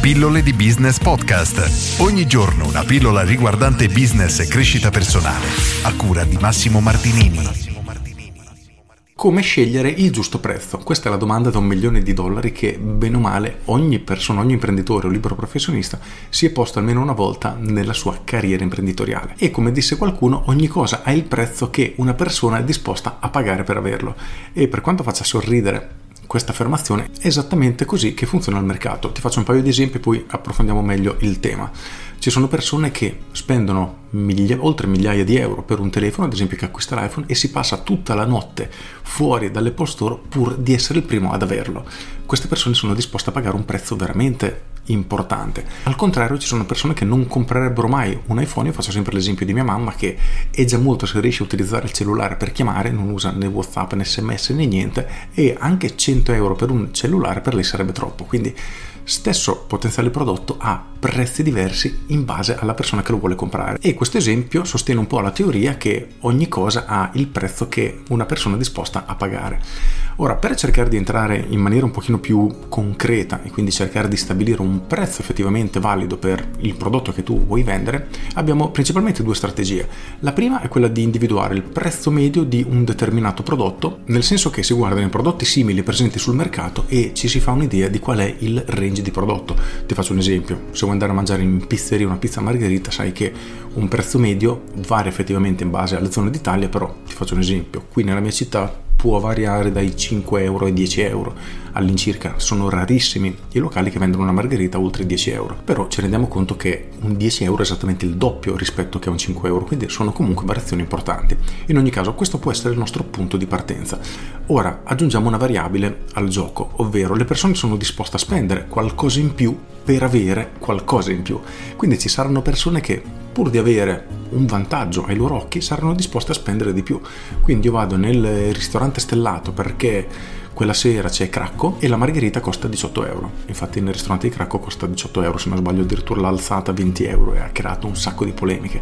Pillole di Business Podcast. Ogni giorno una pillola riguardante business e crescita personale. A cura di Massimo Martinini. Come scegliere il giusto prezzo? Questa è la domanda da un milione di dollari che, bene o male, ogni persona, ogni imprenditore o libero professionista si è posto almeno una volta nella sua carriera imprenditoriale. E come disse qualcuno, ogni cosa ha il prezzo che una persona è disposta a pagare per averlo. E per quanto faccia sorridere questa affermazione è esattamente così che funziona il mercato. Ti faccio un paio di esempi e poi approfondiamo meglio il tema. Ci sono persone che spendono miglia, oltre migliaia di euro per un telefono, ad esempio che acquista l'iPhone, e si passa tutta la notte fuori dall'Apple Store pur di essere il primo ad averlo. Queste persone sono disposte a pagare un prezzo veramente importante. Al contrario, ci sono persone che non comprerebbero mai un iPhone. Io faccio sempre l'esempio di mia mamma che è già molto se riesce a utilizzare il cellulare per chiamare, non usa né WhatsApp né SMS né niente, e anche 100 euro per un cellulare per lei sarebbe troppo. Quindi stesso potenziale prodotto ha prezzi diversi in base alla persona che lo vuole comprare. E questo esempio sostiene un po' la teoria che ogni cosa ha il prezzo che una persona è disposta a pagare. Ora, per cercare di entrare in maniera un pochino più concreta e quindi cercare di stabilire un prezzo effettivamente valido per il prodotto che tu vuoi vendere, abbiamo principalmente due strategie. La prima è quella di individuare il prezzo medio di un determinato prodotto, nel senso che si guardano i prodotti simili presenti sul mercato e ci si fa un'idea di qual è il range di prodotto. Ti faccio un esempio, se vuoi andare a mangiare in pizzeria una pizza margherita, sai che un prezzo medio varia effettivamente in base alle zone d'Italia, però ti faccio un esempio, qui nella mia città può variare dai 5 euro ai 10 euro all'incirca. Sono rarissimi i locali che vendono una margherita oltre 10 euro, però ci rendiamo conto che un 10 euro è esattamente il doppio rispetto che a un 5 euro, quindi sono comunque variazioni importanti. In ogni caso questo può essere il nostro punto di partenza. Ora aggiungiamo una variabile al gioco, ovvero le persone sono disposte a spendere qualcosa in più per avere qualcosa in più. Quindi ci saranno persone che pur di avere un vantaggio ai loro occhi saranno disposti a spendere di più. Quindi io vado nel ristorante stellato perché quella sera c'è Cracco e la margherita costa 18 euro. Infatti nel ristorante di Cracco costa 18 euro, se non sbaglio addirittura l'ha alzata a 20 euro e ha creato un sacco di polemiche.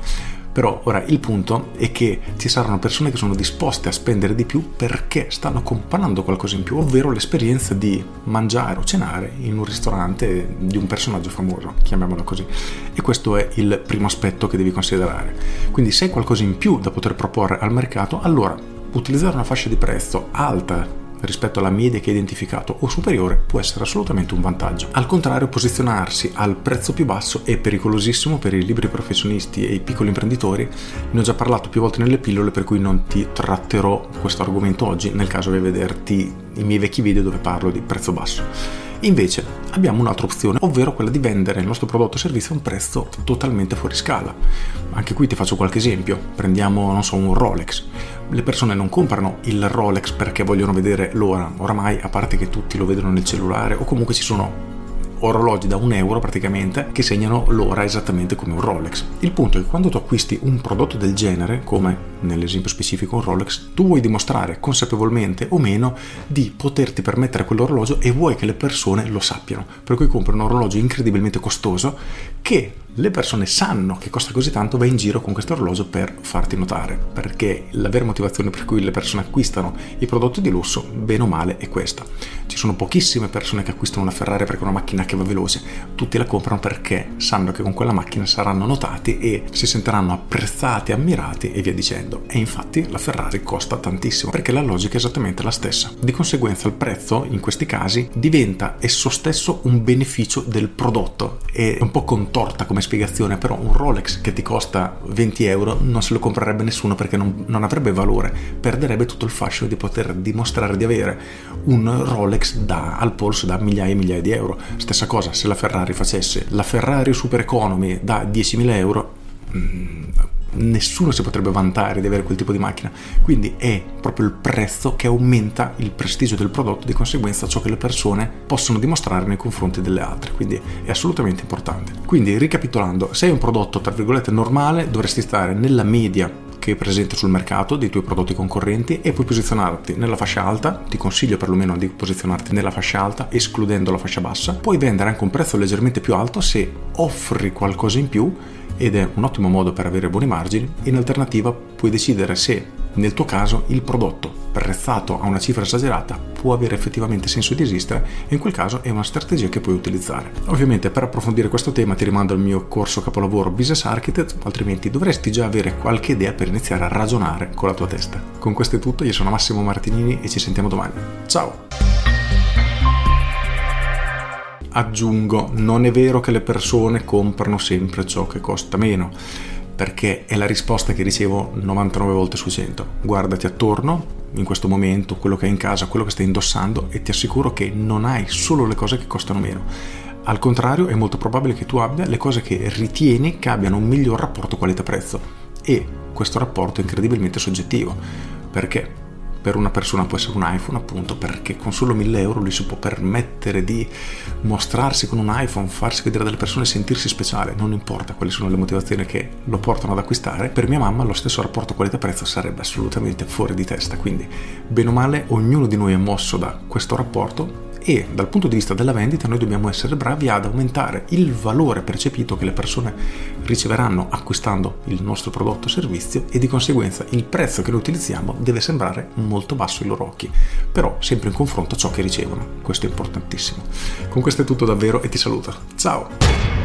Però ora il punto è che ci saranno persone che sono disposte a spendere di più perché stanno comprando qualcosa in più, ovvero l'esperienza di mangiare o cenare in un ristorante di un personaggio famoso, chiamiamolo così. E questo è il primo aspetto che devi considerare. Quindi se hai qualcosa in più da poter proporre al mercato, allora utilizzare una fascia di prezzo alta rispetto alla media che hai identificato o superiore può essere assolutamente un vantaggio. Al contrario, posizionarsi al prezzo più basso è pericolosissimo per i liberi professionisti e i piccoli imprenditori. Ne ho già parlato più volte nelle pillole, per cui non ti tratterò questo argomento oggi nel caso di vederti i miei vecchi video dove parlo di prezzo basso. Invece abbiamo un'altra opzione, ovvero quella di vendere il nostro prodotto o servizio a un prezzo totalmente fuori scala. Anche qui ti faccio qualche esempio. Prendiamo, non so, un Rolex. Le persone non comprano il Rolex perché vogliono vedere l'ora. Oramai, a parte che tutti lo vedono nel cellulare o comunque ci sono orologi da un euro praticamente che segnano l'ora esattamente come un Rolex. Il punto è che quando tu acquisti un prodotto del genere, come nell'esempio specifico un Rolex, tu vuoi dimostrare consapevolmente o meno di poterti permettere quell'orologio e vuoi che le persone lo sappiano. Per cui compri un orologio incredibilmente costoso che le persone sanno che costa così tanto, vai in giro con questo orologio per farti notare, perché la vera motivazione per cui le persone acquistano i prodotti di lusso, bene o male, è questa. Ci sono pochissime persone che acquistano una Ferrari perché è una macchina che va veloce, tutti la comprano perché sanno che con quella macchina saranno notati e si sentiranno apprezzati, ammirati e via dicendo. E infatti la Ferrari costa tantissimo, perché la logica è esattamente la stessa. Di conseguenza il prezzo, in questi casi, diventa esso stesso un beneficio del prodotto. È un po' contorta come spiegazione, però un Rolex che ti costa 20 euro non se lo comprerebbe nessuno perché non, non avrebbe valore, perderebbe tutto il fascino di poter dimostrare di avere un Rolex da, al polso da migliaia e migliaia di euro. Stessa cosa se la Ferrari facesse la Ferrari Super Economy da 10.000 euro. Mm, nessuno si potrebbe vantare di avere quel tipo di macchina. Quindi è proprio il prezzo che aumenta il prestigio del prodotto, di conseguenza ciò che le persone possono dimostrare nei confronti delle altre. Quindi è assolutamente importante. Quindi ricapitolando, se hai un prodotto tra virgolette normale, dovresti stare nella media che è presente sul mercato dei tuoi prodotti concorrenti e puoi posizionarti nella fascia alta, ti consiglio perlomeno di posizionarti nella fascia alta escludendo la fascia bassa, puoi vendere anche un prezzo leggermente più alto se offri qualcosa in più ed è un ottimo modo per avere buoni margini. In alternativa puoi decidere se Nel tuo caso il prodotto prezzato a una cifra esagerata può avere effettivamente senso di esistere e in quel caso è una strategia che puoi utilizzare. Ovviamente per approfondire questo tema ti rimando al mio corso capolavoro Business Architect, altrimenti dovresti già avere qualche idea per iniziare a ragionare con la tua testa. Con questo è tutto, io sono Massimo Martinini e ci sentiamo domani. Ciao! Aggiungo, non è vero che le persone comprano sempre ciò che costa meno perché è la risposta che ricevo 99 volte su 100. Guardati attorno in questo momento, quello che hai in casa, quello che stai indossando e ti assicuro che non hai solo le cose che costano meno. Al contrario, è molto probabile che tu abbia le cose che ritieni che abbiano un miglior rapporto qualità-prezzo e questo rapporto è incredibilmente soggettivo. Perché? Per una persona può essere un iPhone appunto perché con solo 1000 euro lui si può permettere di mostrarsi con un iPhone, farsi vedere dalle persone, sentirsi speciale, non importa quali sono le motivazioni che lo portano ad acquistare, per mia mamma lo stesso rapporto qualità-prezzo sarebbe assolutamente fuori di testa, quindi bene o male ognuno di noi è mosso da questo rapporto e dal punto di vista della vendita noi dobbiamo essere bravi ad aumentare il valore percepito che le persone riceveranno acquistando il nostro prodotto o servizio e di conseguenza il prezzo che noi utilizziamo deve sembrare molto basso ai loro occhi, però sempre in confronto a ciò che ricevono, questo è importantissimo. Con questo è tutto davvero e ti saluto. Ciao!